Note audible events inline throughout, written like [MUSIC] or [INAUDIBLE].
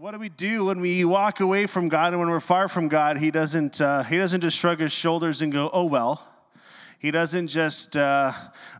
what do we do when we walk away from God and when we're far from God? He doesn't, uh, he doesn't just shrug his shoulders and go, oh, well. He doesn't just, uh,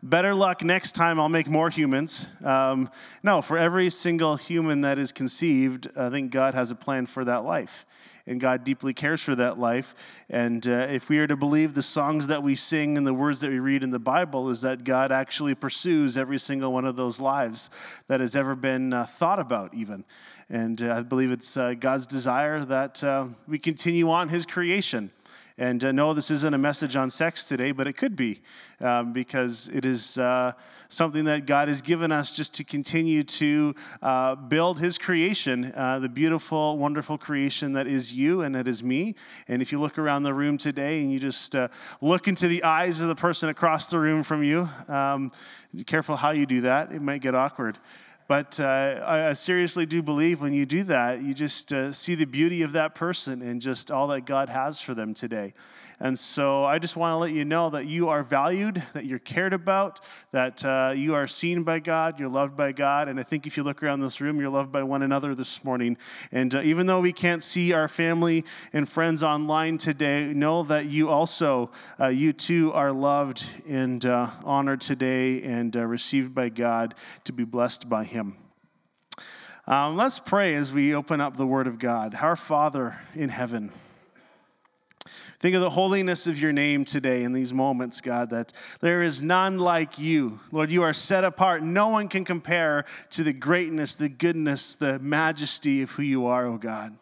better luck next time, I'll make more humans. Um, no, for every single human that is conceived, I think God has a plan for that life. And God deeply cares for that life. And uh, if we are to believe the songs that we sing and the words that we read in the Bible, is that God actually pursues every single one of those lives that has ever been uh, thought about, even. And uh, I believe it's uh, God's desire that uh, we continue on His creation. And uh, no, this isn't a message on sex today, but it could be um, because it is uh, something that God has given us just to continue to uh, build His creation, the beautiful, wonderful creation that is you and that is me. And if you look around the room today and you just look into the eyes of the person across the room from you, um, be careful how you do that, it might get awkward. But uh, I seriously do believe when you do that, you just uh, see the beauty of that person and just all that God has for them today. And so I just want to let you know that you are valued, that you're cared about, that uh, you are seen by God, you're loved by God. And I think if you look around this room, you're loved by one another this morning. And uh, even though we can't see our family and friends online today, know that you also, uh, you too, are loved and uh, honored today and uh, received by God to be blessed by Him. Um, let's pray as we open up the Word of God. Our Father in heaven, Think of the holiness of your name today in these moments, God, that there is none like you. Lord, you are set apart. No one can compare to the greatness, the goodness, the majesty of who you are, O oh God.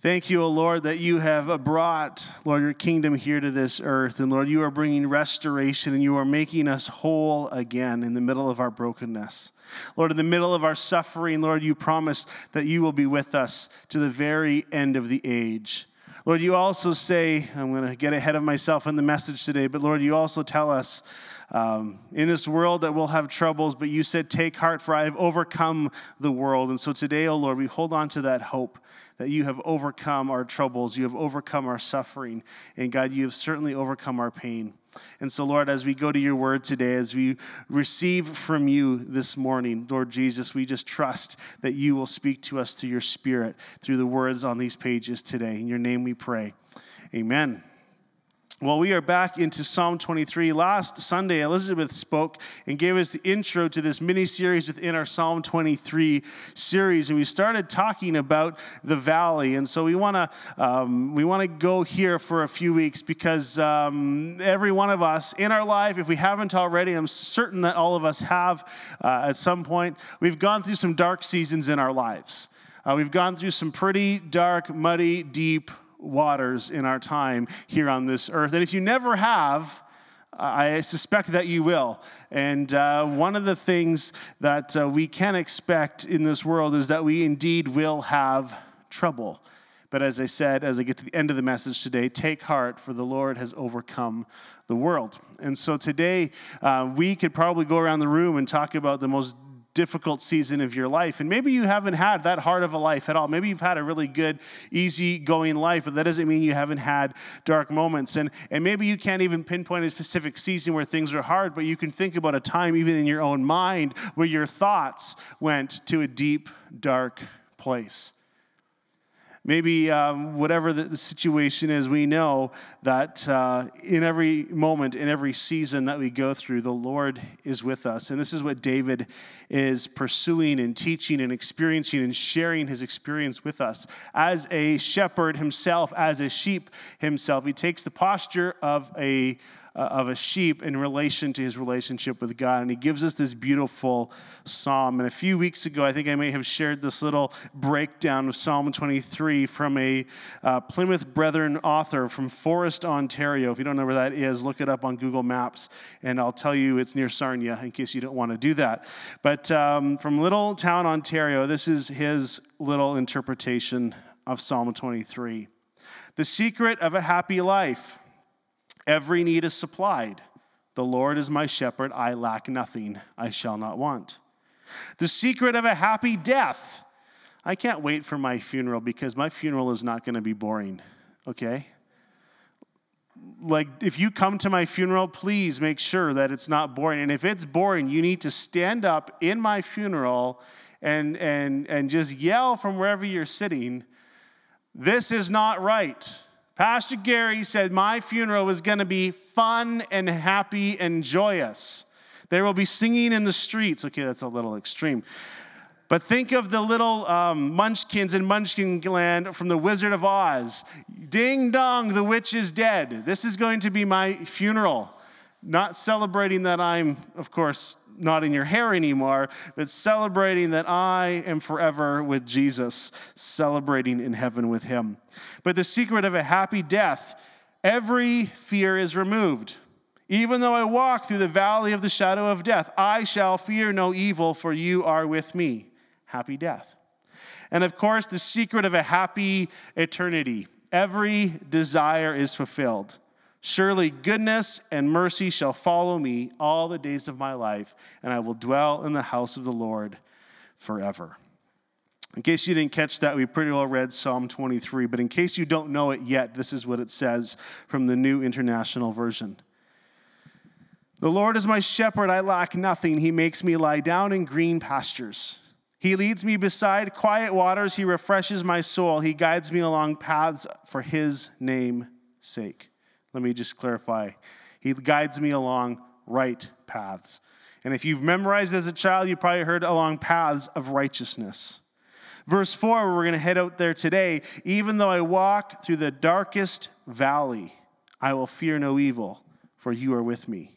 Thank you, O Lord, that you have brought, Lord, your kingdom here to this earth. And Lord, you are bringing restoration and you are making us whole again in the middle of our brokenness. Lord, in the middle of our suffering, Lord, you promise that you will be with us to the very end of the age. Lord, you also say, I'm going to get ahead of myself in the message today, but Lord, you also tell us um, in this world that we'll have troubles, but you said, Take heart, for I have overcome the world. And so today, oh Lord, we hold on to that hope that you have overcome our troubles, you have overcome our suffering, and God, you have certainly overcome our pain. And so, Lord, as we go to your word today, as we receive from you this morning, Lord Jesus, we just trust that you will speak to us through your spirit, through the words on these pages today. In your name we pray. Amen. Well, we are back into Psalm 23. Last Sunday, Elizabeth spoke and gave us the intro to this mini series within our Psalm 23 series, and we started talking about the valley. And so we want to um, we want to go here for a few weeks because um, every one of us in our life, if we haven't already, I'm certain that all of us have uh, at some point. We've gone through some dark seasons in our lives. Uh, we've gone through some pretty dark, muddy, deep waters in our time here on this earth. And if you never have, I suspect that you will. And uh, one of the things that uh, we can expect in this world is that we indeed will have trouble. But as I said, as I get to the end of the message today, take heart, for the Lord has overcome the world. And so today, uh, we could probably go around the room and talk about the most difficult season of your life. And maybe you haven't had that hard of a life at all. Maybe you've had a really good, easy going life, but that doesn't mean you haven't had dark moments. And, and maybe you can't even pinpoint a specific season where things are hard, but you can think about a time, even in your own mind, where your thoughts went to a deep, dark place. Maybe um, whatever the, the, situation is, we know that uh, in every moment, in every season that we go through, the Lord is with us. And this is what David is pursuing and teaching and experiencing and sharing his experience with us. As a shepherd himself, as a sheep himself, he takes the posture of a uh, of a sheep in relation to his relationship with God. And he gives us this beautiful psalm. And a few weeks ago, I think I may have shared this little breakdown of Psalm 23 from a uh, Plymouth Brethren author from Forest, Ontario. If you don't know where that is, look it up on Google Maps, and I'll tell you it's near Sarnia in case you don't want to do that. But um, from Little Town, Ontario, this is his little interpretation of Psalm 23. The secret of a happy life. Every need is supplied. The Lord is my shepherd. I lack nothing. I shall not want. The secret of a happy death. I can't wait for my funeral because my funeral is not going to be boring, okay? Like, if you come to my funeral, please make sure that it's not boring. And if it's boring, you need to stand up in my funeral and, and, and just yell from wherever you're sitting, this is not right. Pastor Gary said my funeral was going to be fun and happy and joyous. There will be singing in the streets. Okay, that's a little extreme. But think of the little um, munchkins in Munchkinland from the Wizard of Oz. Ding dong, the witch is dead. This is going to be my funeral. Not celebrating that I'm, of course, not in your hair anymore, but celebrating that I am forever with Jesus, celebrating in heaven with him. But the secret of a happy death, every fear is removed. Even though I walk through the valley of the shadow of death, I shall fear no evil, for you are with me. Happy death. And of course, the secret of a happy eternity every desire is fulfilled. Surely goodness and mercy shall follow me all the days of my life, and I will dwell in the house of the Lord forever. In case you didn't catch that, we pretty well read Psalm 23, but in case you don't know it yet, this is what it says from the New International Version. The Lord is my shepherd, I lack nothing. He makes me lie down in green pastures. He leads me beside quiet waters. He refreshes my soul. He guides me along paths for his name's sake. Let me just clarify. He guides me along right paths. And if you've memorized as a child, you probably heard along paths of righteousness. Verse 4, we're going to head out there today. Even though I walk through the darkest valley, I will fear no evil, for you are with me.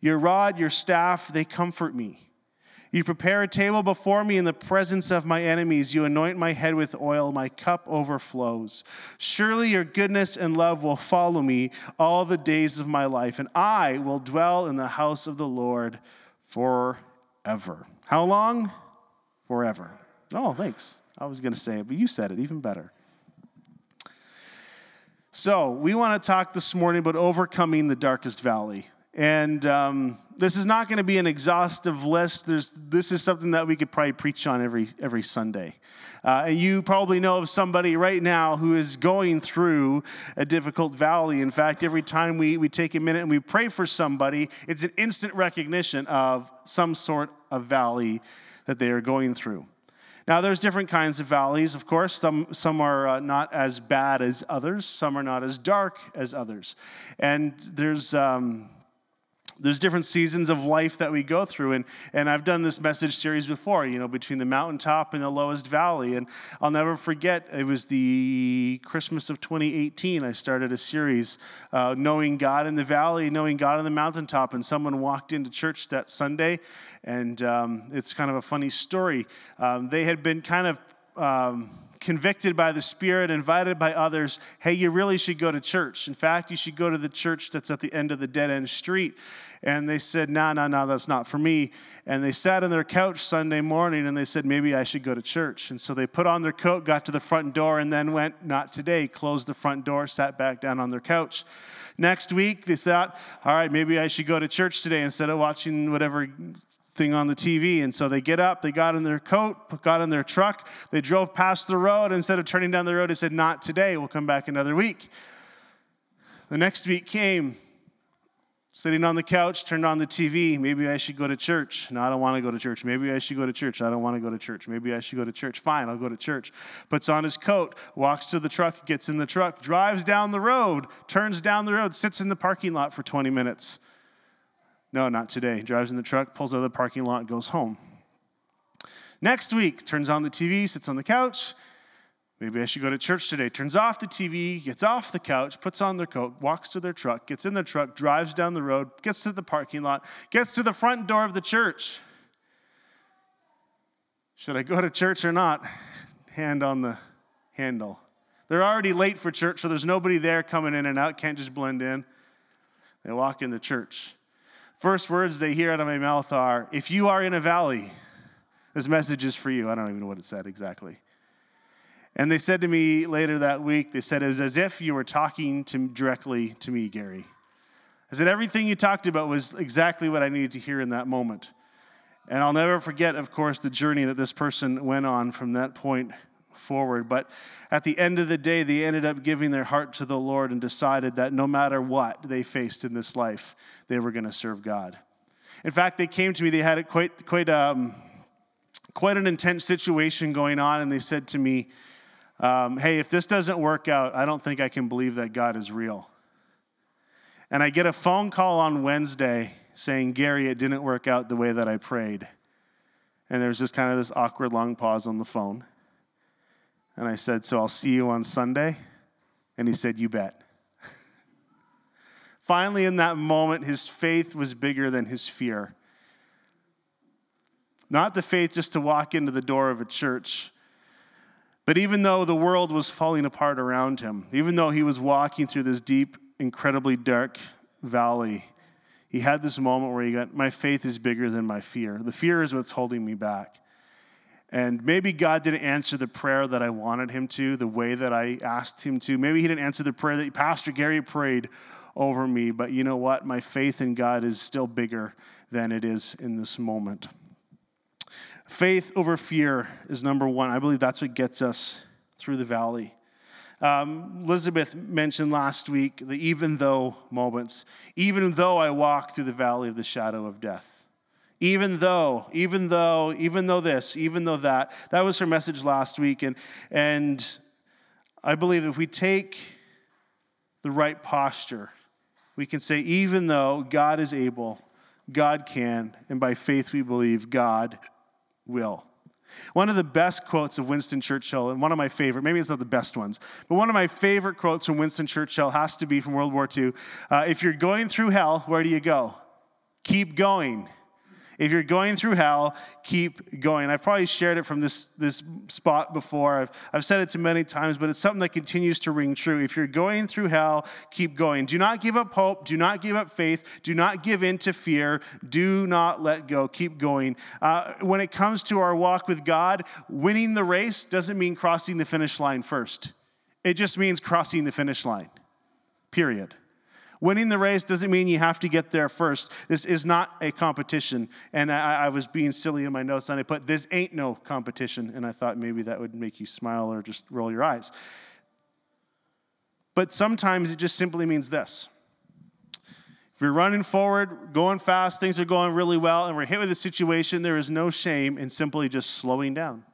Your rod, your staff, they comfort me. You prepare a table before me in the presence of my enemies. You anoint my head with oil. My cup overflows. Surely your goodness and love will follow me all the days of my life, and I will dwell in the house of the Lord forever. How long? Forever. Oh, thanks. I was going to say it, but you said it even better. So, we want to talk this morning about overcoming the darkest valley. And um, this is not going to be an exhaustive list. There's, this is something that we could probably preach on every, every Sunday. Uh, and you probably know of somebody right now who is going through a difficult valley. In fact, every time we, we take a minute and we pray for somebody, it's an instant recognition of some sort of valley that they are going through. Now, there's different kinds of valleys, of course. Some, some are uh, not as bad as others, some are not as dark as others. And there's. Um, there's different seasons of life that we go through. And, and i've done this message series before you know between the mountaintop and the lowest valley. And i'll never forget it was the christmas of 2018 i started a series uh, knowing god in the valley knowing god in the mountaintop. And someone walked into church that sunday and um, it's kind of a funny story. Um, they had been kind of um, convicted by the Spirit, invited by others, hey, you really should go to church. In fact, you should go to the church that's at the end of the dead end street. And they said, no, no, no, that's not for me. And they sat on their couch Sunday morning and they said, maybe I should go to church. And so they put on their coat, got to the front door, and then went, not today, closed the front door, sat back down on their couch. Next week, they thought, all right, maybe I should go to church today instead of watching whatever thing on the TV. And so they get up, they got in their coat, got in their truck, they drove past the road. Instead of turning down the road, they said, Not today, we'll come back another week. The next week came, sitting on the couch, turned on the TV. Maybe I should go to church. No, I don't want to go to church. Maybe I should go to church. I don't want to go to church. Maybe I should go to church. Fine, I'll go to church. Puts on his coat, walks to the truck, gets in the truck, drives down the road, turns down the road, sits in the parking lot for 20 minutes. No, not today. Drives in the truck, pulls out of the parking lot, goes home. Next week, turns on the TV, sits on the couch. Maybe I should go to church today. Turns off the TV, gets off the couch, puts on their coat, walks to their truck, gets in their truck, drives down the road, gets to the parking lot, gets to the front door of the church. Should I go to church or not? Hand on the handle. They're already late for church, so there's nobody there coming in and out, can't just blend in. They walk into church. First words they hear out of my mouth are, If you are in a valley, this message is for you. I don't even know what it said exactly. And they said to me later that week, they said, It was as if you were talking to, directly to me, Gary. I said, Everything you talked about was exactly what I needed to hear in that moment. And I'll never forget, of course, the journey that this person went on from that point forward. But at the end of the day, they ended up giving their heart to the Lord and decided that no matter what they faced in this life, they were going to serve God. In fact, they came to me, they had it quite, quite, um, quite an intense situation going on, and they said to me, um, Hey, if this doesn't work out, I don't think I can believe that God is real. And I get a phone call on Wednesday saying, Gary, it didn't work out the way that I prayed. And there's just kind of this awkward long pause on the phone. And I said, So I'll see you on Sunday? And he said, You bet. [LAUGHS] Finally, in that moment, his faith was bigger than his fear. Not the faith just to walk into the door of a church, but even though the world was falling apart around him, even though he was walking through this deep, incredibly dark valley, he had this moment where he got, My faith is bigger than my fear. The fear is what's holding me back. And maybe God didn't answer the prayer that I wanted him to, the way that I asked him to. Maybe he didn't answer the prayer that Pastor Gary prayed over me. But you know what? My faith in God is still bigger than it is in this moment. Faith over fear is number one. I believe that's what gets us through the valley. Um, Elizabeth mentioned last week the even though moments. Even though I walk through the valley of the shadow of death. Even though, even though, even though this, even though that. That was her message last week. And, and I believe if we take the right posture, we can say, even though God is able, God can, and by faith we believe God will. One of the best quotes of Winston Churchill, and one of my favorite, maybe it's not the best ones, but one of my favorite quotes from Winston Churchill has to be from World War II. Uh, if you're going through hell, where do you go? Keep going. If you're going through hell, keep going. I've probably shared it from this, this spot before. I've, I've said it to many times, but it's something that continues to ring true. If you're going through hell, keep going. Do not give up hope. Do not give up faith. Do not give in to fear. Do not let go. Keep going. Uh, when it comes to our walk with God, winning the race doesn't mean crossing the finish line first, it just means crossing the finish line, period. Winning the race doesn't mean you have to get there first. This is not a competition. And I, I, was being silly in my notes, and I put, This ain't no competition. And I thought maybe that would make you smile or just roll your eyes. But sometimes it just simply means this. If you're running forward, going fast, things are going really well, and we're hit with a situation, there is no shame in simply just slowing down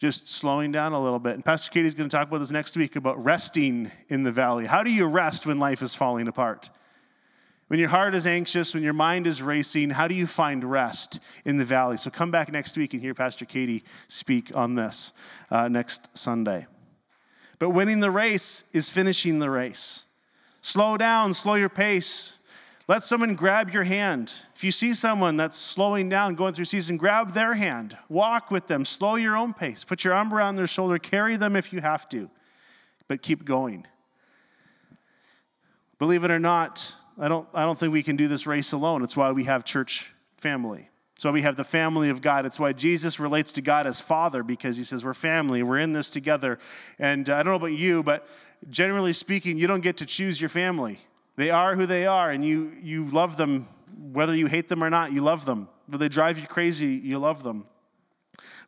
just slowing down a little bit. And Pastor Katie's going to talk about this next week about resting in the valley. How do you rest when life is falling apart? When your heart is anxious, when your mind is racing, how do you find rest in the valley? So come back next week and hear Pastor Katie speak on this uh, next Sunday. But winning the race is finishing the race. Slow down, slow your pace. Let someone grab your hand. If you see someone that's slowing down, going through season, grab their hand. Walk with them. Slow your own pace. Put your arm around their shoulder. Carry them if you have to, but keep going. Believe it or not, I don't, I don't think we can do this race alone. It's why we have church family. It's why we have the family of God. It's why Jesus relates to God as Father because he says, We're family, we're in this together. And uh, I don't know about you, but generally speaking, you don't get to choose your family. They are who they are, and you, you love them whether you hate them or not, you love them. Whether they drive you crazy, you love them.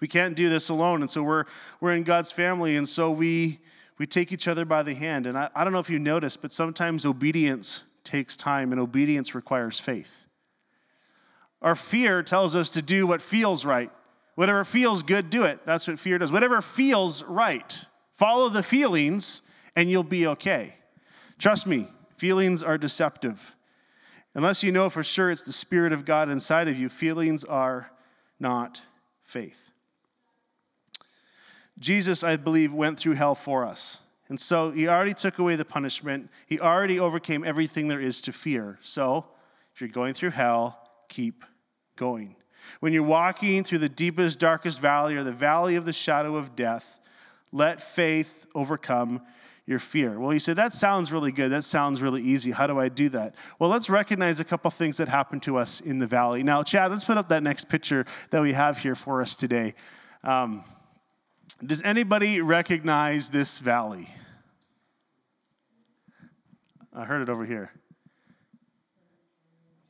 We can't do this alone, and so we're, we're in God's family, and so we, we take each other by the hand. And I, I don't know if you noticed, but sometimes obedience takes time, and obedience requires faith. Our fear tells us to do what feels right. Whatever feels good, do it. That's what fear does. Whatever feels right, follow the feelings, and you'll be okay. Trust me, Feelings are deceptive. Unless you know for sure it's the Spirit of God inside of you, feelings are not faith. Jesus, I believe, went through hell for us. And so he already took away the punishment. He already overcame everything there is to fear. So if you're going through hell, keep going. When you're walking through the deepest, darkest valley or the valley of the shadow of death, let faith overcome your fear. Well, you say, that sounds really good. That sounds really easy. How do I do that? Well, let's recognize a couple things that happened to us in the valley. Now, Chad, let's put up that next picture that we have here for us today. Um, does anybody recognize this valley? I heard it over here.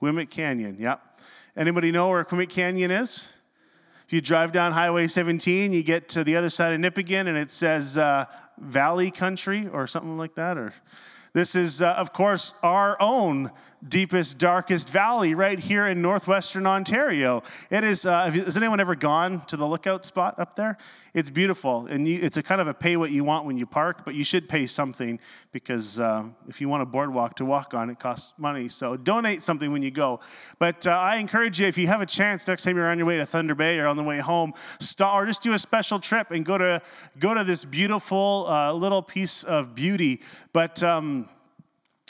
Ouimet Canyon, yep. Anybody know where Ouimet Canyon is? You drive down Highway 17, you get to the other side of Nipigon, and it says uh, Valley Country or something like that. Or this is, uh, of course, our own deepest, darkest valley right here in northwestern Ontario. It is, uh, has anyone ever gone to the lookout spot up there? It's beautiful, and you, it's a kind of a pay what you want when you park, but you should pay something because uh, if you want a boardwalk to walk on, it costs money. So donate something when you go. But uh, I encourage you, if you have a chance next time you're on your way to Thunder Bay or on the way home, stop, or just do a special trip and go to go to this beautiful uh, little piece of beauty. But um,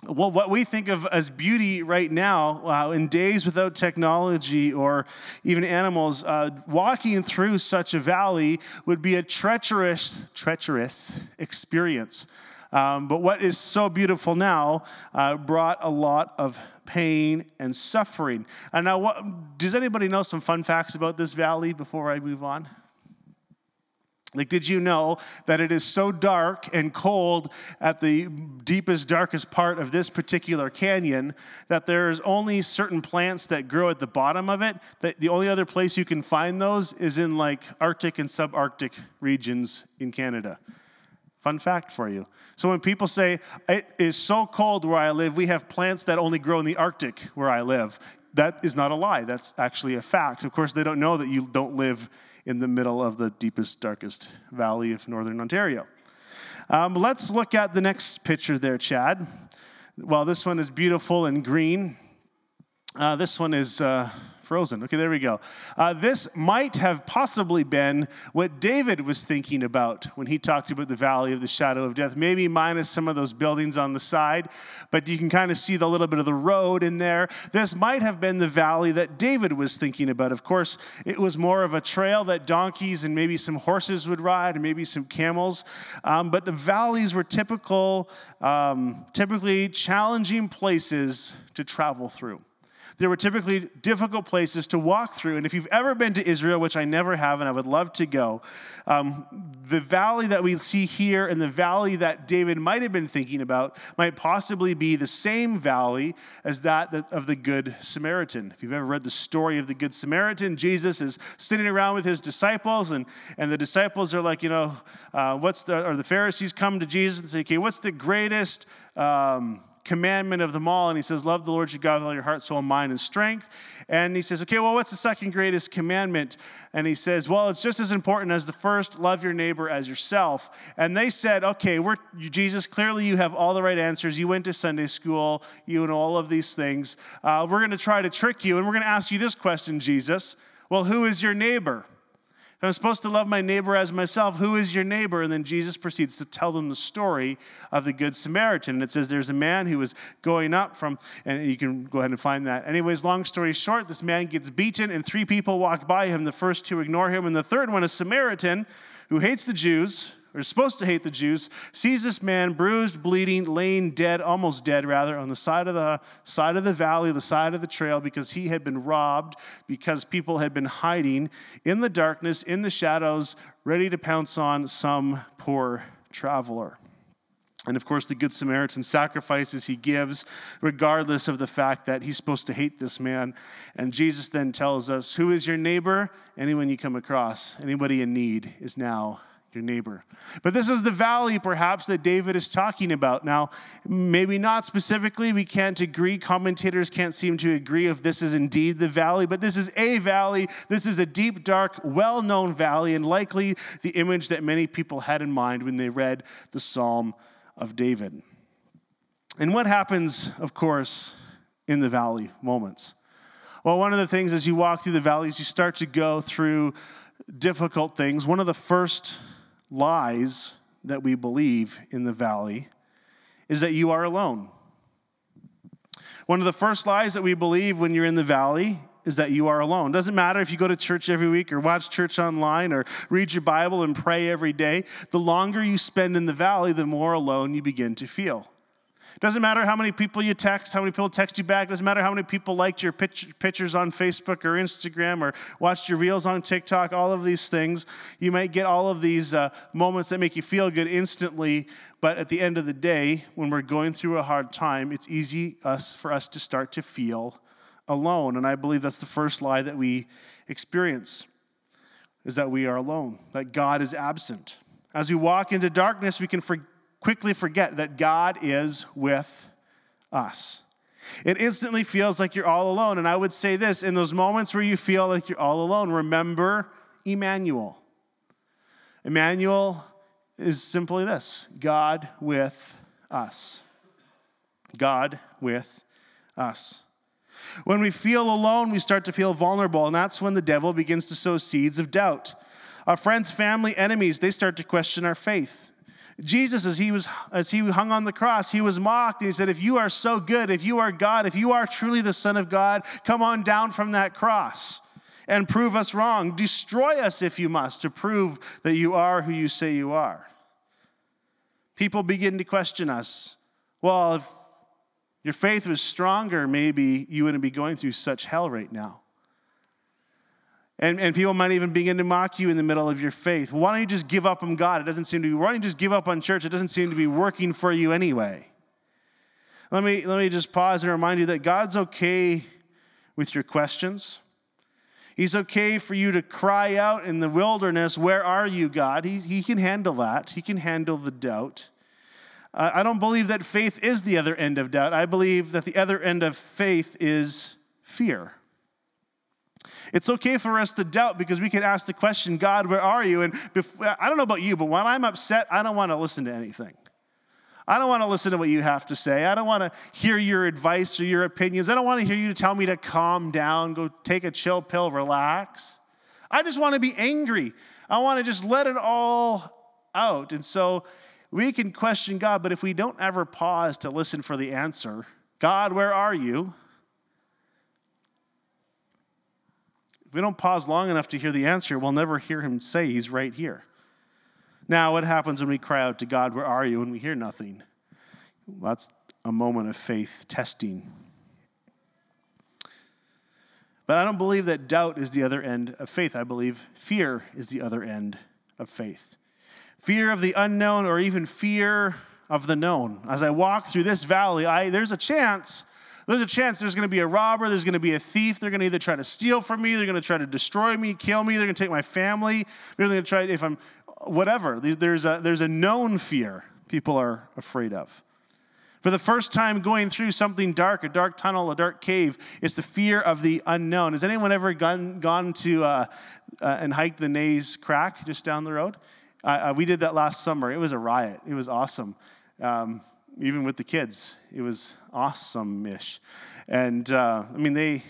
well, what we think of as beauty right now, uh, in days without technology or even animals, uh, walking through such a valley would be a treacherous, treacherous experience. Um, but what is so beautiful now uh, brought a lot of pain and suffering. And now, what, does anybody know some fun facts about this valley before I move on? Like, did you know that it is so dark and cold at the deepest, darkest part of this particular canyon that there's only certain plants that grow at the bottom of it? That the only other place you can find those is in like Arctic and subarctic regions in Canada. Fun fact for you. So when people say it is so cold where I live, we have plants that only grow in the Arctic where I live. That is not a lie. That's actually a fact. Of course, they don't know that you don't live in the middle of the deepest, darkest valley of northern Ontario. Um, let's look at the next picture there, Chad. Well, this one is beautiful and green. Uh, this one is. Uh, frozen. Okay, there we go. Uh, this might have possibly been what David was thinking about when he talked about the valley of the shadow of death, maybe minus some of those buildings on the side, but you can kind of see the little bit of the road in there. This might have been the valley that David was thinking about. Of course, it was more of a trail that donkeys and maybe some horses would ride and maybe some camels, um, but the valleys were typical, um, typically challenging places to travel through. There were typically difficult places to walk through. And if you've ever been to Israel, which I never have and I would love to go, um, the valley that we see here and the valley that David might have been thinking about might possibly be the same valley as that of the Good Samaritan. If you've ever read the story of the Good Samaritan, Jesus is sitting around with his disciples, and, and the disciples are like, you know, uh, what's the, or the Pharisees come to Jesus and say, okay, what's the greatest. Um, commandment of them all. And he says, Love the Lord your God with all your heart, soul, mind, and strength. And he says, Okay, well, what's the second greatest commandment? And he says, Well, it's just as important as the first love your neighbor as yourself. And they said, Okay, we're, Jesus, clearly you have all the right answers. You went to Sunday school, you know all of these things. Uh, we're going to try to trick you, and we're going to ask you this question, Jesus. Well, who is your neighbor? I'm supposed to love my neighbor as myself. Who is your neighbor? And then Jesus proceeds to tell them the story of the Good Samaritan. And it says there's a man who was going up from, and you can go ahead and find that. Anyways, long story short, this man gets beaten, and three people walk by him. The first two ignore him, and the third one, a Samaritan who hates the Jews, or supposed to hate the Jews, sees this man bruised, bleeding, laying dead, almost dead rather, on the side of the side of the valley, the side of the trail, because he had been robbed, because people had been hiding in the darkness, in the shadows, ready to pounce on some poor traveler. And of course, the Good Samaritan sacrifices he gives, regardless of the fact that he's supposed to hate this man. And Jesus then tells us, Who is your neighbor? Anyone you come across, anybody in need is now your neighbor. But this is the valley, perhaps, that David is talking about. Now, maybe not specifically, we can't agree. Commentators can't seem to agree if this is indeed the valley, but this is a valley. This is a deep, dark, well known valley, and likely the image that many people had in mind when they read the Psalm of David. And what happens, of course, in the valley moments? Well, one of the things as you walk through the valleys, you start to go through difficult things. One of the first lies that we believe in the valley is that you are alone. One of the first lies that we believe when you're in the valley is that you are alone. Doesn't matter if you go to church every week or watch church online or read your Bible and pray every day. The longer you spend in the valley, the more alone you begin to feel. Doesn't matter how many people you text, how many people text you back. Doesn't matter how many people liked your pictures on Facebook or Instagram or watched your reels on TikTok, all of these things. You might get all of these uh, moments that make you feel good instantly, but at the end of the day, when we're going through a hard time, it's easy us, for us to start to feel alone. And I believe that's the first lie that we experience is that we are alone, that God is absent. As we walk into darkness, we can forget quickly forget that God is with us. It instantly feels like you're all alone. And I would say this in those moments where you feel like you're all alone, remember Emmanuel. Emmanuel is simply this God with us. God with us. When we feel alone, we start to feel vulnerable, and that's when the devil begins to sow seeds of doubt. Our friends, family, enemies, they start to question our faith. Jesus, as he was as he hung on the cross, he was mocked. And He said, If you are so good, if you are God, if you are truly the Son of God, come on down from that cross and prove us wrong. Destroy us if you must, to prove that you are who you say you are. People begin to question us. Well, if your faith was stronger, maybe you wouldn't be going through such hell right now. And, and people might even begin to mock you in the middle of your faith. Why don't you just give up on God? It doesn't seem to be. Why don't you just give up on church? It doesn't seem to be working for you anyway. Let me, let me just pause and remind you that God's okay with your questions. He's okay for you to cry out in the wilderness, Where are you, God? He, he can handle that. He can handle the doubt. Uh, I don't believe that faith is the other end of doubt. I believe that the other end of faith is fear. It's okay for us to doubt because we can ask the question, God, where are you? And I don't know about you, but when I'm upset, I don't want to listen to anything. I don't want to listen to what you have to say. I don't want to hear your advice or your opinions. I don't want to hear you tell me to calm down, go take a chill pill, relax. I just want to be angry. I want to just let it all out. And so we can question God, but if we don't ever pause to listen for the answer, God, where are you? If we don't pause long enough to hear the answer, we'll never hear him say he's right here. Now, what happens when we cry out to God, Where are you? and we hear nothing? That's a moment of faith testing. But I don't believe that doubt is the other end of faith. I believe fear is the other end of faith. Fear of the unknown or even fear of the known. As I walk through this valley, I, there's a chance there's a chance there's going to be a robber, there's going to be a thief. They're going to either try to steal from me, they're going to try to destroy me, kill me, they're going to take my family. They're going to try, if I'm, whatever. There's a, there's a known fear people are afraid of. For the first time going through something dark, a dark tunnel, a dark cave, it's the fear of the unknown. Has anyone ever gone, gone to uh, uh, and hiked the Naze Crack just down the road? Uh, we did that last summer. It was a riot. It was awesome. Um, even with the kids. It was awesome-ish. And uh, I mean, they,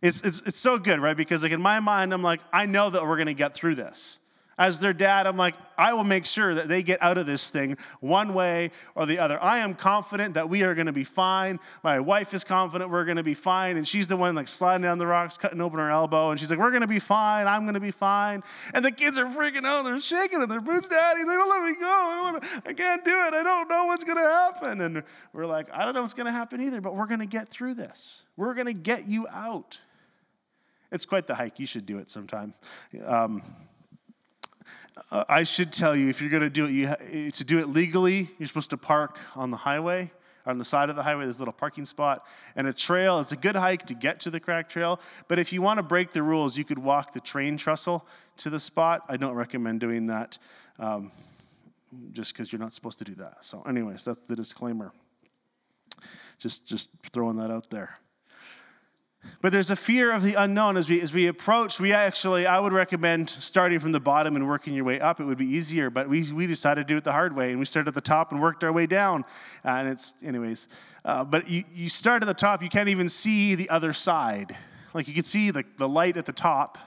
it's, it's, it's so good, right? Because like in my mind, I'm like, I know that we're going to get through this. As their dad, I'm like, I will make sure that they get out of this thing one way or the other. I am confident that we are going to be fine. My wife is confident we're going to be fine. And she's the one like sliding down the rocks, cutting open her elbow. And she's like, We're going to be fine. I'm going to be fine. And the kids are freaking out. They're shaking in their boots, Daddy. They don't let me go. I, wanna, I can't do it. I don't know what's going to happen. And we're like, I don't know what's going to happen either, but we're going to get through this. We're going to get you out. It's quite the hike. You should do it sometime. Um, uh, I should tell you if you're going to do it, you ha- to do it legally, you're supposed to park on the highway. On the side of the highway, there's a little parking spot and a trail. It's a good hike to get to the crack trail. But if you want to break the rules, you could walk the train trestle to the spot. I don't recommend doing that um, just because you're not supposed to do that. So, anyways, that's the disclaimer. Just, just throwing that out there. But there's a fear of the unknown as we, as we approach. We actually, I would recommend starting from the bottom and working your way up. It would be easier, but we, we decided to do it the hard way. And we started at the top and worked our way down. and it's, anyways, uh, but you, you start at the top, you can't even see the other side. Like you can see the, the light at the top,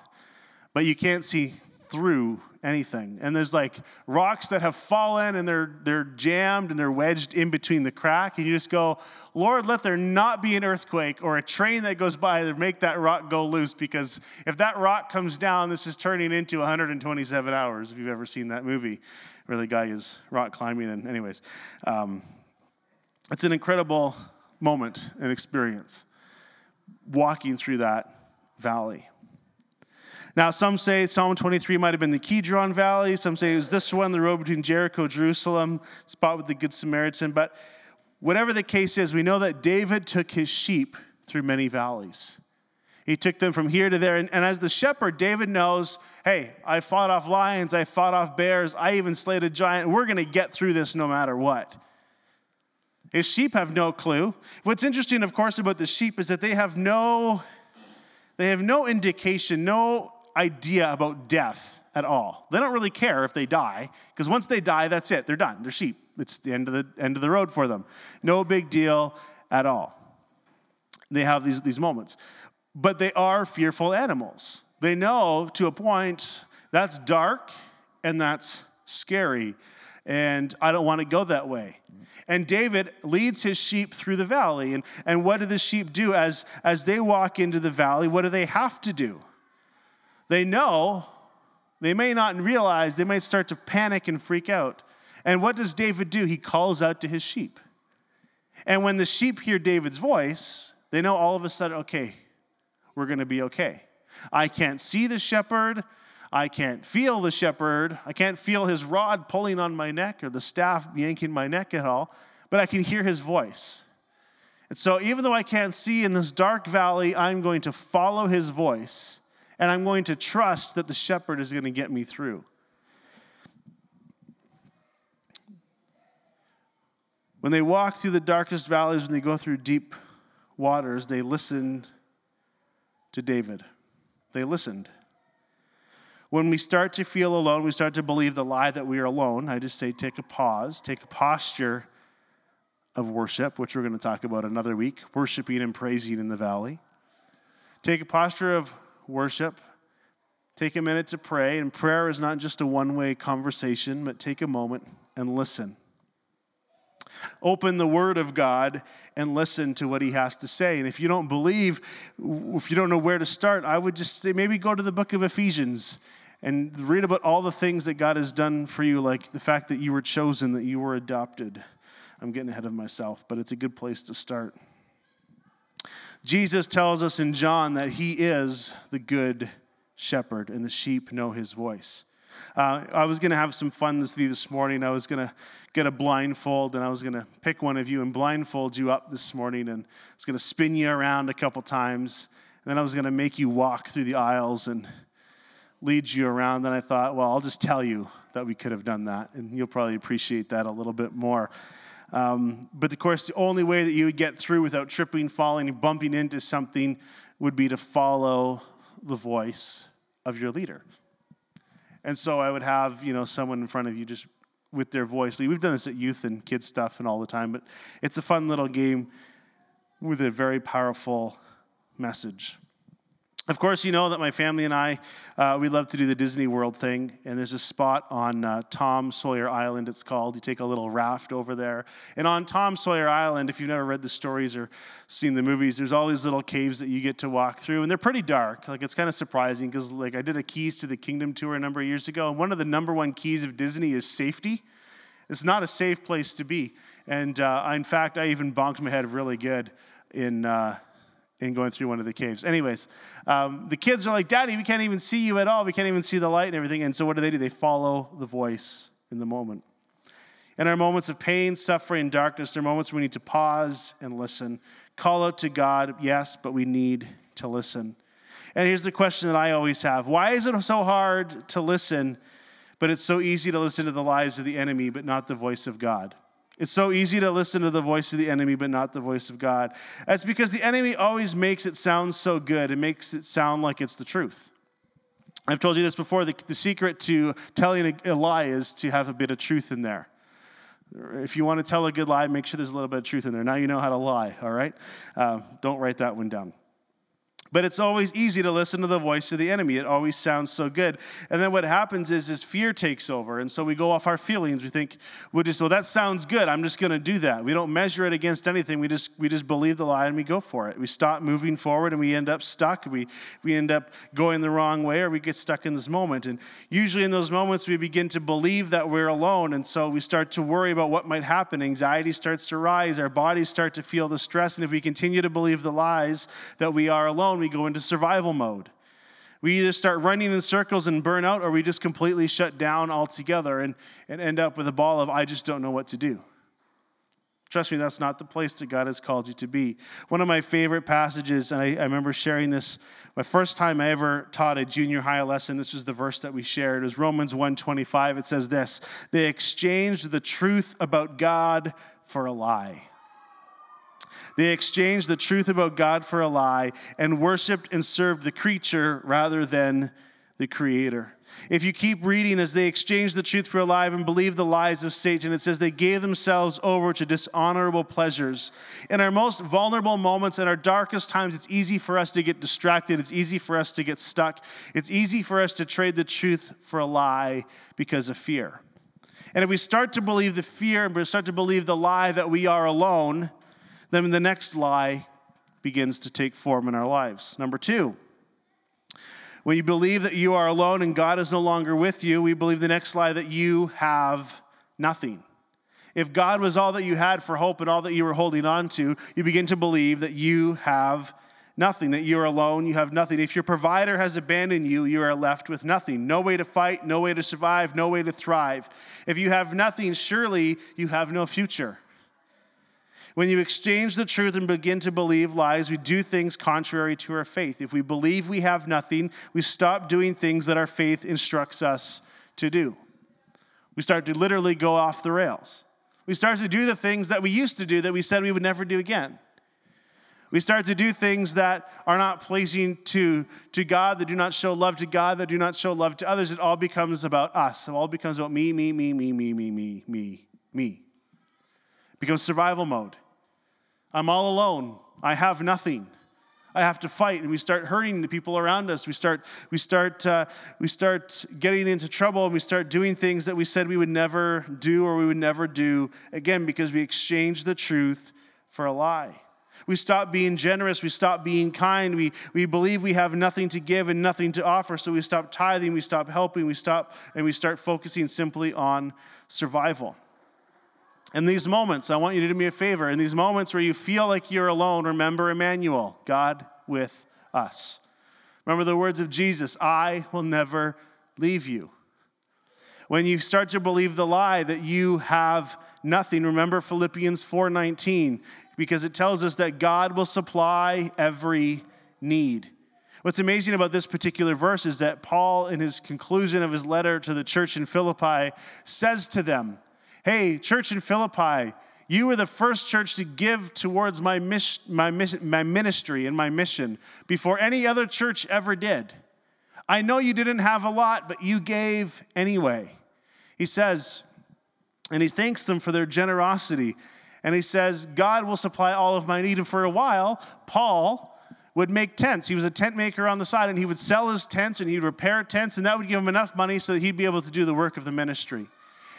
but you can't see through anything. And there's like rocks that have fallen and they're they're jammed and they're wedged in between the crack. And you just go, Lord, let there not be an earthquake or a train that goes by to make that rock go loose. Because if that rock comes down, this is turning into 127 hours. If you've ever seen that movie where the guy is rock climbing. And anyways, um, it's an incredible moment and experience walking through that valley. Now, some say Psalm 23 might have been the Kidron Valley. Some say it was this one, the road between Jericho, and Jerusalem, spot with the Good Samaritan. But whatever the case is, we know that David took his sheep through many valleys. He took them from here to there. And, and as the shepherd, David knows hey, I fought off lions, I fought off bears, I even slayed a giant. We're going to get through this no matter what. His sheep have no clue. What's interesting, of course, about the sheep is that they have no, they have no indication, no idea about death at all. They don't really care if they die, because once they die, that's it. They're done. They're sheep. It's the end of the end of the road for them. No big deal at all. They have these, these moments. But they are fearful animals. They know to a point that's dark and that's scary. And I don't want to go that way. And David leads his sheep through the valley. And, and what do the sheep do as, as they walk into the valley? What do they have to do? They know, they may not realize, they might start to panic and freak out. And what does David do? He calls out to his sheep. And when the sheep hear David's voice, they know all of a sudden, okay, we're going to be okay. I can't see the shepherd. I can't feel the shepherd. I can't feel his rod pulling on my neck or the staff yanking my neck at all, but I can hear his voice. And so, even though I can't see in this dark valley, I'm going to follow his voice and I'm going to trust that the shepherd is going to get me through. When they walk through the darkest valleys, when they go through deep waters, they listen to David. They listened. When we start to feel alone, we start to believe the lie that we are alone. I just say take a pause, take a posture of worship, which we're going to talk about another week, worshiping and praising in the valley. Take a posture of worship. Take a minute to pray. And prayer is not just a one way conversation, but take a moment and listen. Open the Word of God and listen to what He has to say. And if you don't believe, if you don't know where to start, I would just say maybe go to the book of Ephesians and read about all the things that God has done for you, like the fact that you were chosen, that you were adopted. I'm getting ahead of myself, but it's a good place to start. Jesus tells us in John that He is the good shepherd, and the sheep know His voice. Uh, I was going to have some fun with you this morning. I was going to get a blindfold and I was going to pick one of you and blindfold you up this morning and I was going to spin you around a couple times. And then I was going to make you walk through the aisles and lead you around. Then I thought, well, I'll just tell you that we could have done that. And you'll probably appreciate that a little bit more. Um, but of course, the only way that you would get through without tripping, falling, and bumping into something would be to follow the voice of your leader. And so I would have, you know, someone in front of you just with their voice. We've done this at youth and kids stuff and all the time, but it's a fun little game with a very powerful message. Of course, you know that my family and I, uh, we love to do the Disney World thing, and there's a spot on uh, Tom Sawyer Island, it's called. You take a little raft over there. And on Tom Sawyer Island, if you've never read the stories or seen the movies, there's all these little caves that you get to walk through, and they're pretty dark. Like, it's kind of surprising because, like, I did a Keys to the Kingdom tour a number of years ago, and one of the number one keys of Disney is safety. It's not a safe place to be. And uh, in fact, I even bonked my head really good in uh, in going through one of the caves. Anyways, um, the kids are like, Daddy, we can't even see you at all. We can't even see the light and everything. And so what do they do? They follow the voice in the moment. In our moments of pain, suffering, darkness, there are moments we need to pause and listen. Call out to God, yes, but we need to listen. And here's the question that I always have Why is it so hard to listen, but it's so easy to listen to the lies of the enemy, but not the voice of God? It's so easy to listen to the voice of the enemy, but not the voice of God. That's because the enemy always makes it sound so good. It makes it sound like it's the truth. I've told you this before. The, the secret to telling a, a lie is to have a bit of truth in there. If you want to tell a good lie, make sure there's a little bit of truth in there. Now you know how to lie, all right? Uh, don't write that one down. But it's always easy to listen to the voice of the enemy. It always sounds so good. And then what happens is, is fear takes over. And so we go off our feelings. We think, we just, well, that sounds good. I'm just going to do that. We don't measure it against anything. We just, we just believe the lie and we go for it. We stop moving forward and we end up stuck. We, we end up going the wrong way or we get stuck in this moment. And usually in those moments, we begin to believe that we're alone. And so we start to worry about what might happen. Anxiety starts to rise. Our bodies start to feel the stress. And if we continue to believe the lies that we are alone, we go into survival mode. We either start running in circles and burn out, or we just completely shut down altogether and, and end up with a ball of, I just don't know what to do. Trust me, that's not the place that God has called you to be. One of my favorite passages, and I, I, remember sharing this my first time I ever taught a junior high lesson. This was the verse that we shared. It was Romans 1:25. It says this: They exchanged the truth about God for a lie. They exchanged the truth about God for a lie and worshiped and served the creature rather than the creator. If you keep reading, as they exchanged the truth for a lie and believed the lies of Satan, it says they gave themselves over to dishonorable pleasures. In our most vulnerable moments, in our darkest times, it's easy for us to get distracted. It's easy for us to get stuck. It's easy for us to trade the truth for a lie because of fear. And if we start to believe the fear and we start to believe the lie that we are alone, then the next lie begins to take form in our lives. Number two, when you believe that you are alone and God is no longer with you, we believe the next lie that you have nothing. If God was all that you had for hope and all that you were holding on to, you begin to believe that you have nothing, that you're alone, you have nothing. If your provider has abandoned you, you are left with nothing. No way to fight, no way to survive, no way to thrive. If you have nothing, surely you have no future. When you exchange the truth and begin to believe lies, we do things contrary to our faith. If we believe we have nothing, we stop doing things that our faith instructs us to do. We start to literally go off the rails. We start to do the things that we used to do that we said we would never do again. We start to do things that are not pleasing to, to God, that do not show love to God, that do not show love to others. It all becomes about us. It all becomes about me, me, me, me, me, me, me, me, me. It becomes survival mode. I'm all alone. I have nothing. I have to fight, and we start hurting the people around us. We start, we start, uh, we start getting into trouble, and we start doing things that we said we would never do or we would never do again because we exchange the truth for a lie. We stop being generous. We stop being kind. We, we believe we have nothing to give and nothing to offer. So we stop tithing. We stop helping. We stop and we start focusing simply on survival. In these moments, I want you to do me a favor. In these moments where you feel like you're alone, remember Emmanuel, God with us. Remember the words of Jesus I will never leave you. When you start to believe the lie that you have nothing, remember Philippians 4:19 because it tells us that God will supply every need. What's amazing about this particular verse is that Paul, in his conclusion of his letter to the church in Philippi, says to them, Hey, church in Philippi, you were the first church to give towards my, my, my ministry and my mission before any other church ever did. I know you didn't have a lot, but you gave anyway. He says, and he thanks them for their generosity. And he says, God will supply all of my need. And for a while, Paul would make tents. He was a tent maker on the side, and he would sell his tents and he'd repair tents, and that would give him enough money so that he'd be able to do the work of the ministry.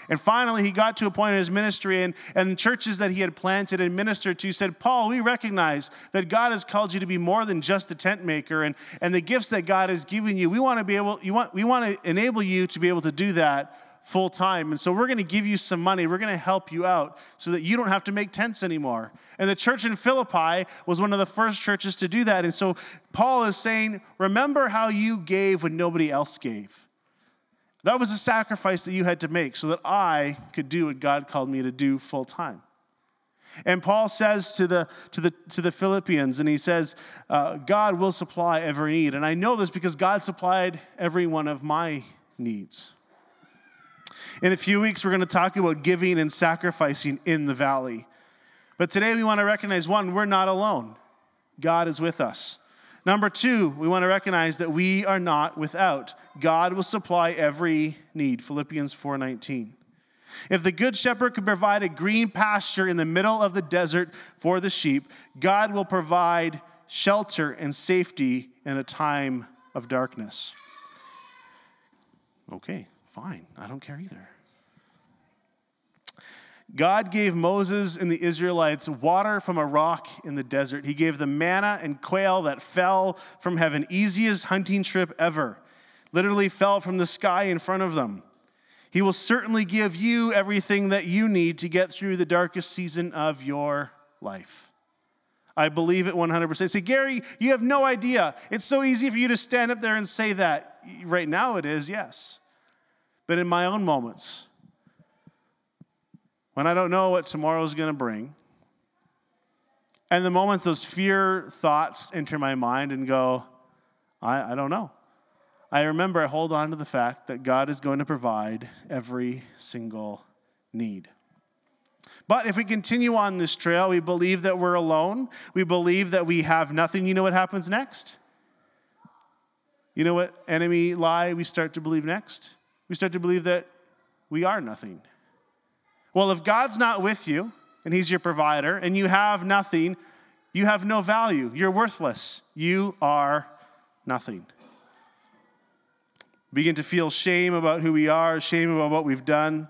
And finally, he got to a point in his ministry, and, and the churches that he had planted and ministered to said, Paul, we recognize that God has called you to be more than just a tent maker, and, and the gifts that God has given you, we want to be able, you want, we want to enable you to be able to do that full time. And so we're going to give you some money. We're going to help you out so that you don't have to make tents anymore. And the church in Philippi was one of the first churches to do that. And so Paul is saying, remember how you gave when nobody else gave. That was a sacrifice that you had to make so that I could do what God called me to do full time. And Paul says to the, to the, to the Philippians, and he says, uh, God will supply every need. And I know this because God supplied every one of my needs. In a few weeks, we're going to talk about giving and sacrificing in the valley. But today, we want to recognize one, we're not alone, God is with us. Number two, we want to recognize that we are not without. God will supply every need. Philippians 4:19. If the good shepherd could provide a green pasture in the middle of the desert for the sheep, God will provide shelter and safety in a time of darkness. Okay, fine. I don't care either. God gave Moses and the Israelites water from a rock in the desert. He gave them manna and quail that fell from heaven. Easiest hunting trip ever. Literally fell from the sky in front of them. He will certainly give you everything that you need to get through the darkest season of your life. I believe it 100%. Say, Gary, you have no idea. It's so easy for you to stand up there and say that. Right now it is, yes. But in my own moments, when I don't know what tomorrow is going to bring. And the moments those fear thoughts enter my mind and go, I, I don't know. I remember I hold on to the fact that God is going to provide every single need. But if we continue on this trail, we believe that we're alone, we believe that we have nothing, you know what happens next? You know what enemy lie we start to believe next? We start to believe that we are nothing. Well, if God's not with you and He's your provider and you have nothing, you have no value. You're worthless. You are nothing. Begin to feel shame about who we are, shame about what we've done.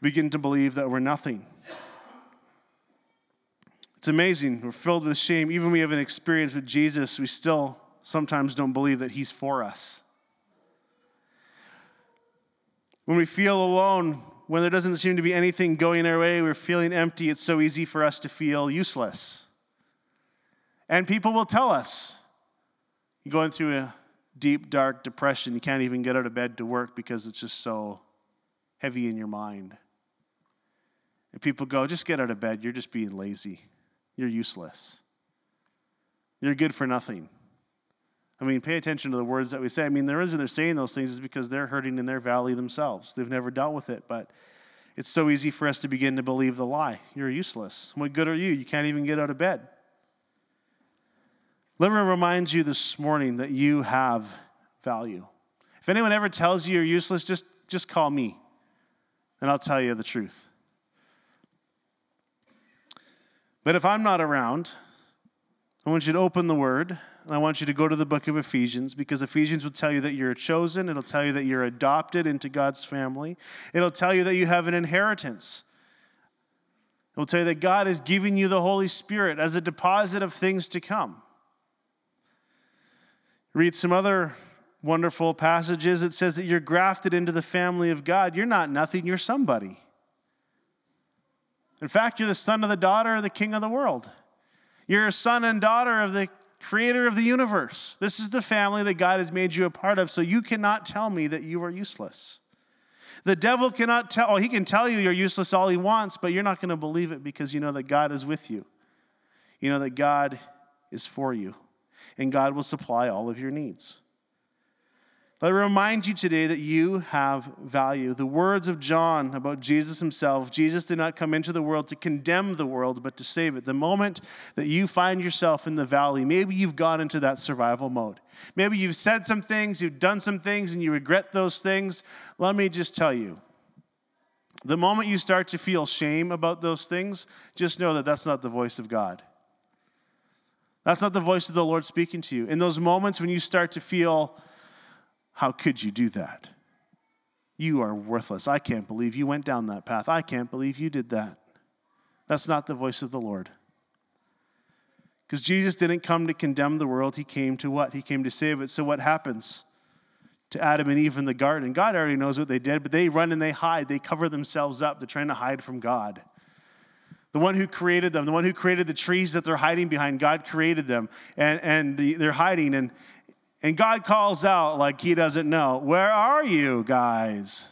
Begin to believe that we're nothing. It's amazing. We're filled with shame. Even when we have an experience with Jesus, we still sometimes don't believe that He's for us. When we feel alone, when there doesn't seem to be anything going our way, we're feeling empty, it's so easy for us to feel useless. And people will tell us, you're going through a deep, dark depression, you can't even get out of bed to work because it's just so heavy in your mind. And people go, just get out of bed, you're just being lazy, you're useless, you're good for nothing. I mean, pay attention to the words that we say. I mean, the reason they're saying those things is because they're hurting in their valley themselves. They've never dealt with it, but it's so easy for us to begin to believe the lie. You're useless. What good are you? You can't even get out of bed. Let me remind you this morning that you have value. If anyone ever tells you you're useless, just, just call me, and I'll tell you the truth. But if I'm not around, I want you to open the word and I want you to go to the book of Ephesians because Ephesians will tell you that you're chosen. It'll tell you that you're adopted into God's family. It'll tell you that you have an inheritance. It will tell you that God is giving you the Holy Spirit as a deposit of things to come. Read some other wonderful passages. It says that you're grafted into the family of God. You're not nothing, you're somebody. In fact, you're the son of the daughter of the king of the world. You're a son and daughter of the creator of the universe. This is the family that God has made you a part of, so you cannot tell me that you are useless. The devil cannot tell, oh, he can tell you you're useless all he wants, but you're not going to believe it because you know that God is with you. You know that God is for you, and God will supply all of your needs. Let me remind you today that you have value. The words of John about Jesus himself Jesus did not come into the world to condemn the world, but to save it. The moment that you find yourself in the valley, maybe you've gone into that survival mode. Maybe you've said some things, you've done some things, and you regret those things. Let me just tell you the moment you start to feel shame about those things, just know that that's not the voice of God. That's not the voice of the Lord speaking to you. In those moments when you start to feel, how could you do that? You are worthless. I can't believe you went down that path. I can't believe you did that. That's not the voice of the Lord. Because Jesus didn't come to condemn the world, He came to what? He came to save it. So, what happens to Adam and Eve in the garden? God already knows what they did, but they run and they hide. They cover themselves up. They're trying to hide from God. The one who created them, the one who created the trees that they're hiding behind, God created them. And, and the, they're hiding. And, and God calls out like he doesn't know, Where are you guys?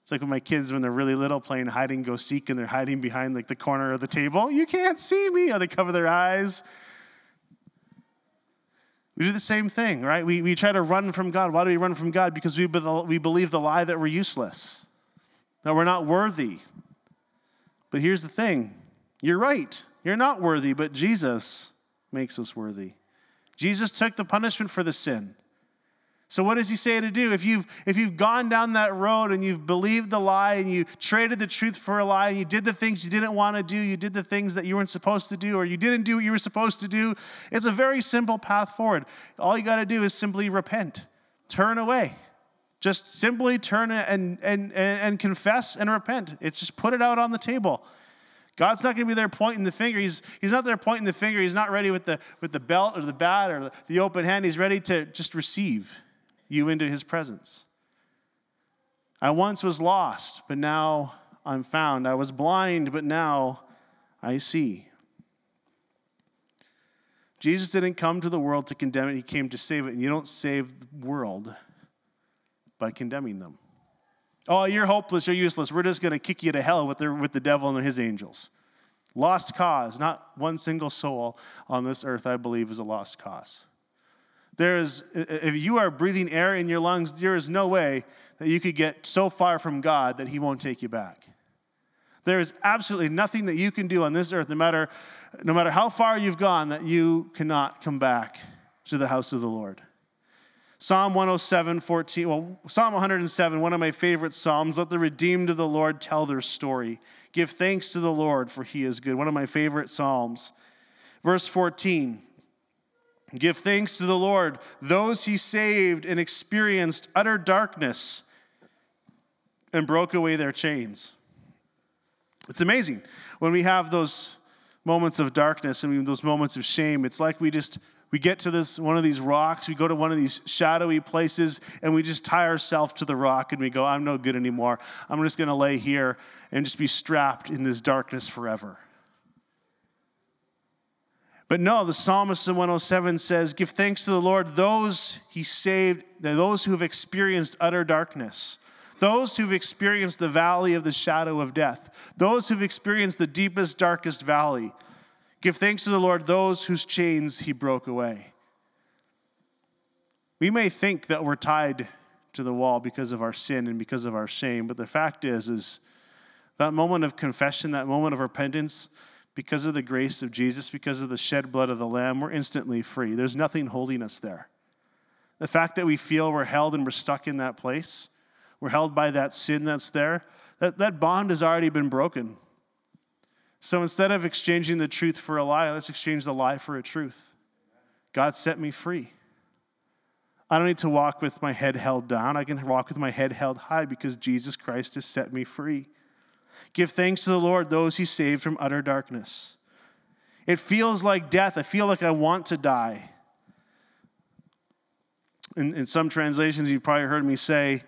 It's like when my kids, when they're really little, playing hide and go seek and they're hiding behind like the corner of the table. You can't see me. Or they cover their eyes. We do the same thing, right? We, we try to run from God. Why do we run from God? Because we, we believe the lie that we're useless, that we're not worthy. But here's the thing you're right. You're not worthy, but Jesus makes us worthy. Jesus took the punishment for the sin. So what does he say to do? If you've if you've gone down that road and you've believed the lie and you traded the truth for a lie and you did the things you didn't want to do, you did the things that you weren't supposed to do or you didn't do what you were supposed to do, it's a very simple path forward. All you got to do is simply repent. Turn away. Just simply turn and, and, and, and confess and repent. It's just put it out on the table. God's not going to be there pointing the finger. He's, he's not there pointing the finger. He's not ready with the, with the belt or the bat or the, the open hand. He's ready to just receive you into his presence. I once was lost, but now I'm found. I was blind, but now I see. Jesus didn't come to the world to condemn it, he came to save it. And you don't save the world by condemning them. Oh, you're hopeless, you're useless. We're just going to kick you to hell with the, with the devil and his angels. Lost cause. Not one single soul on this earth, I believe, is a lost cause. There is, if you are breathing air in your lungs, there is no way that you could get so far from God that He won't take you back. There is absolutely nothing that you can do on this earth, no matter, no matter how far you've gone, that you cannot come back to the house of the Lord. Psalm 107, 14, well, Psalm 107, one of my favorite Psalms. Let the redeemed of the Lord tell their story. Give thanks to the Lord, for he is good. One of my favorite Psalms. Verse 14 Give thanks to the Lord, those he saved and experienced utter darkness and broke away their chains. It's amazing when we have those moments of darkness and those moments of shame. It's like we just we get to this one of these rocks, we go to one of these shadowy places, and we just tie ourselves to the rock and we go, I'm no good anymore. I'm just gonna lay here and just be strapped in this darkness forever. But no, the psalmist in 107 says, Give thanks to the Lord, those he saved, those who have experienced utter darkness. Those who've experienced the valley of the shadow of death, those who've experienced the deepest, darkest valley, give thanks to the Lord, those whose chains he broke away. We may think that we're tied to the wall because of our sin and because of our shame, but the fact is, is that moment of confession, that moment of repentance, because of the grace of Jesus, because of the shed blood of the Lamb, we're instantly free. There's nothing holding us there. The fact that we feel we're held and we're stuck in that place, we're held by that sin that's there, that, that bond has already been broken. So instead of exchanging the truth for a lie, let's exchange the lie for a truth. God set me free. I don't need to walk with my head held down. I can walk with my head held high because Jesus Christ has set me free. Give thanks to the Lord, those he saved from utter darkness. It feels like death. I feel like I want to die. In, in some translations, you've probably heard me say,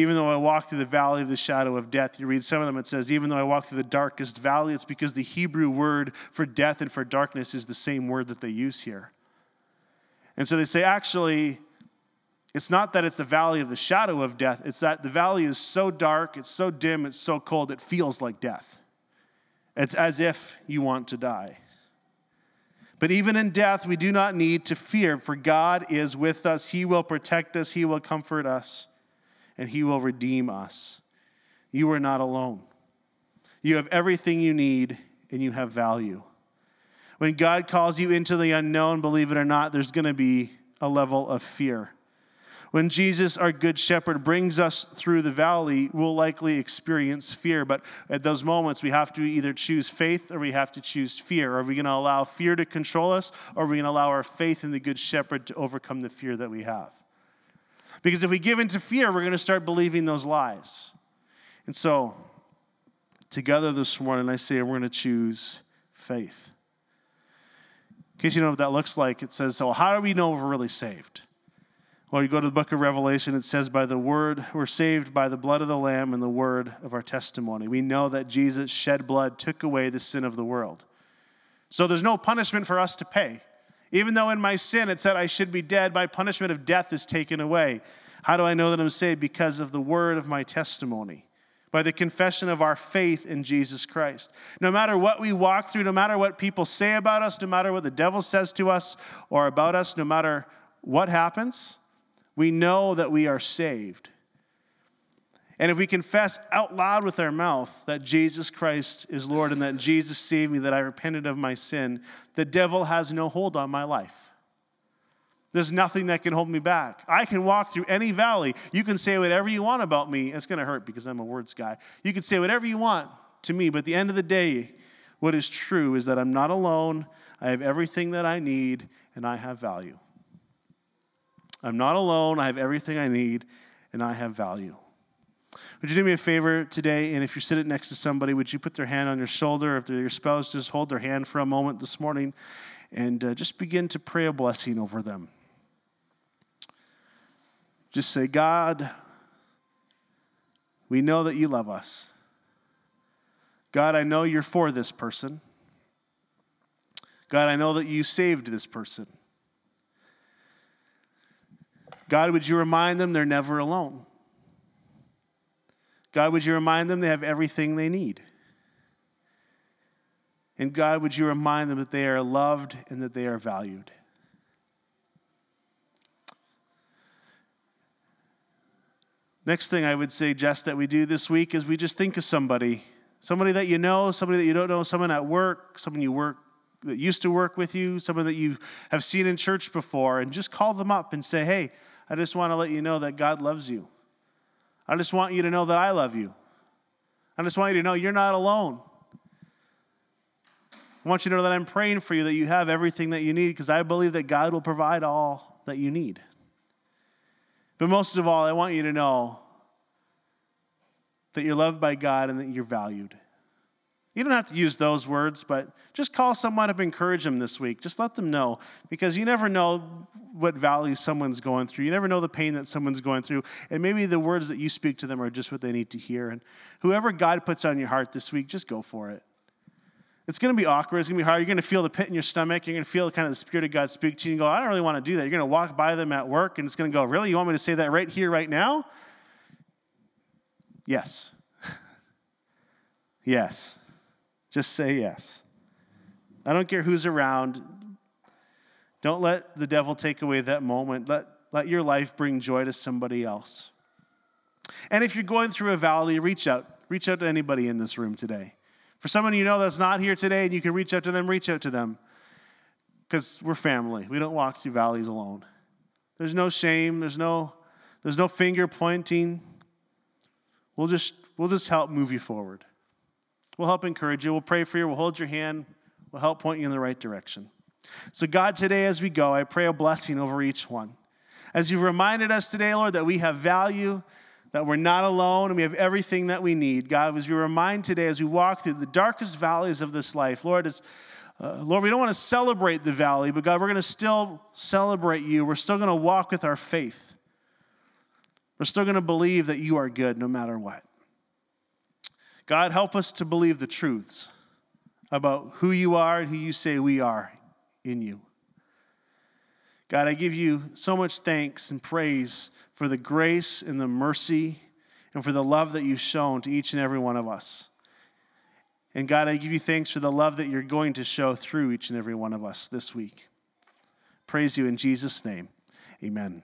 even though I walk through the valley of the shadow of death, you read some of them, it says, even though I walk through the darkest valley, it's because the Hebrew word for death and for darkness is the same word that they use here. And so they say, actually, it's not that it's the valley of the shadow of death, it's that the valley is so dark, it's so dim, it's so cold, it feels like death. It's as if you want to die. But even in death, we do not need to fear, for God is with us. He will protect us, He will comfort us and he will redeem us. You are not alone. You have everything you need and you have value. When God calls you into the unknown, believe it or not, there's going to be a level of fear. When Jesus, our good shepherd, brings us through the valley, we'll likely experience fear. But at those moments, we have to either choose faith or we have to choose fear. Are we going to allow fear to control us or are we going to allow our faith in the good shepherd to overcome the fear that we have? Because if we give into fear, we're going to start believing those lies. And so, together this morning, I say we're going to choose faith. In case you know what that looks like, it says, So, how do we know we're really saved? Well, you go to the book of Revelation, it says, By the word, we're saved by the blood of the Lamb and the word of our testimony. We know that Jesus shed blood, took away the sin of the world. So, there's no punishment for us to pay. Even though in my sin it said I should be dead, my punishment of death is taken away. How do I know that I'm saved? Because of the word of my testimony, by the confession of our faith in Jesus Christ. No matter what we walk through, no matter what people say about us, no matter what the devil says to us or about us, no matter what happens, we know that we are saved and if we confess out loud with our mouth that Jesus Christ is Lord and that Jesus saved me, that I repented of my sin, the devil has no hold on my life. There's nothing that can hold me back. I can walk through any valley. You can say whatever you want about me. It's going to hurt because I'm a words guy. You can say whatever you want to me, but at the end of the day, what is true is that I'm not alone. I have everything that I need, and I have value. I'm not alone. I have everything I need, and I have value. Would you do me a favor today? And if you're sitting next to somebody, would you put their hand on your shoulder? If they're your spouse, just hold their hand for a moment this morning and uh, just begin to pray a blessing over them. Just say, God, we know that you love us. God, I know you're for this person. God, I know that you saved this person. God, would you remind them they're never alone? God, would you remind them they have everything they need? And God, would you remind them that they are loved and that they are valued? Next thing I would suggest that we do this week is we just think of somebody Somebody that you know, somebody that you don't know, someone at work, someone you work that used to work with you, someone that you have seen in church before, and just call them up and say, Hey, I just want to let you know that God loves you. I just want you to know that I love you. I just want you to know you're not alone. I want you to know that I'm praying for you, that you have everything that you need, because I believe that God will provide all that you need. But most of all, I want you to know that you're loved by God and that you're valued. You don't have to use those words, but just call someone up, encourage them this week. Just let them know because you never know what valleys someone's going through. You never know the pain that someone's going through. And maybe the words that you speak to them are just what they need to hear. And whoever God puts on your heart this week, just go for it. It's going to be awkward. It's going to be hard. You're going to feel the pit in your stomach. You're going to feel kind of the Spirit of God speak to you and go, I don't really want to do that. You're going to walk by them at work and it's going to go, Really? You want me to say that right here, right now? Yes. [LAUGHS] yes. Just say yes. I don't care who's around. Don't let the devil take away that moment. Let, let your life bring joy to somebody else. And if you're going through a valley, reach out. Reach out to anybody in this room today. For someone you know that's not here today and you can reach out to them, reach out to them. Because we're family. We don't walk through valleys alone. There's no shame, there's no, there's no finger pointing. We'll just, we'll just help move you forward. We'll help encourage you. We'll pray for you. We'll hold your hand. We'll help point you in the right direction. So, God, today as we go, I pray a blessing over each one. As you've reminded us today, Lord, that we have value, that we're not alone, and we have everything that we need. God, as we remind today, as we walk through the darkest valleys of this life, Lord, as uh, Lord, we don't want to celebrate the valley, but God, we're going to still celebrate you. We're still going to walk with our faith. We're still going to believe that you are good no matter what. God, help us to believe the truths about who you are and who you say we are in you. God, I give you so much thanks and praise for the grace and the mercy and for the love that you've shown to each and every one of us. And God, I give you thanks for the love that you're going to show through each and every one of us this week. Praise you in Jesus' name. Amen.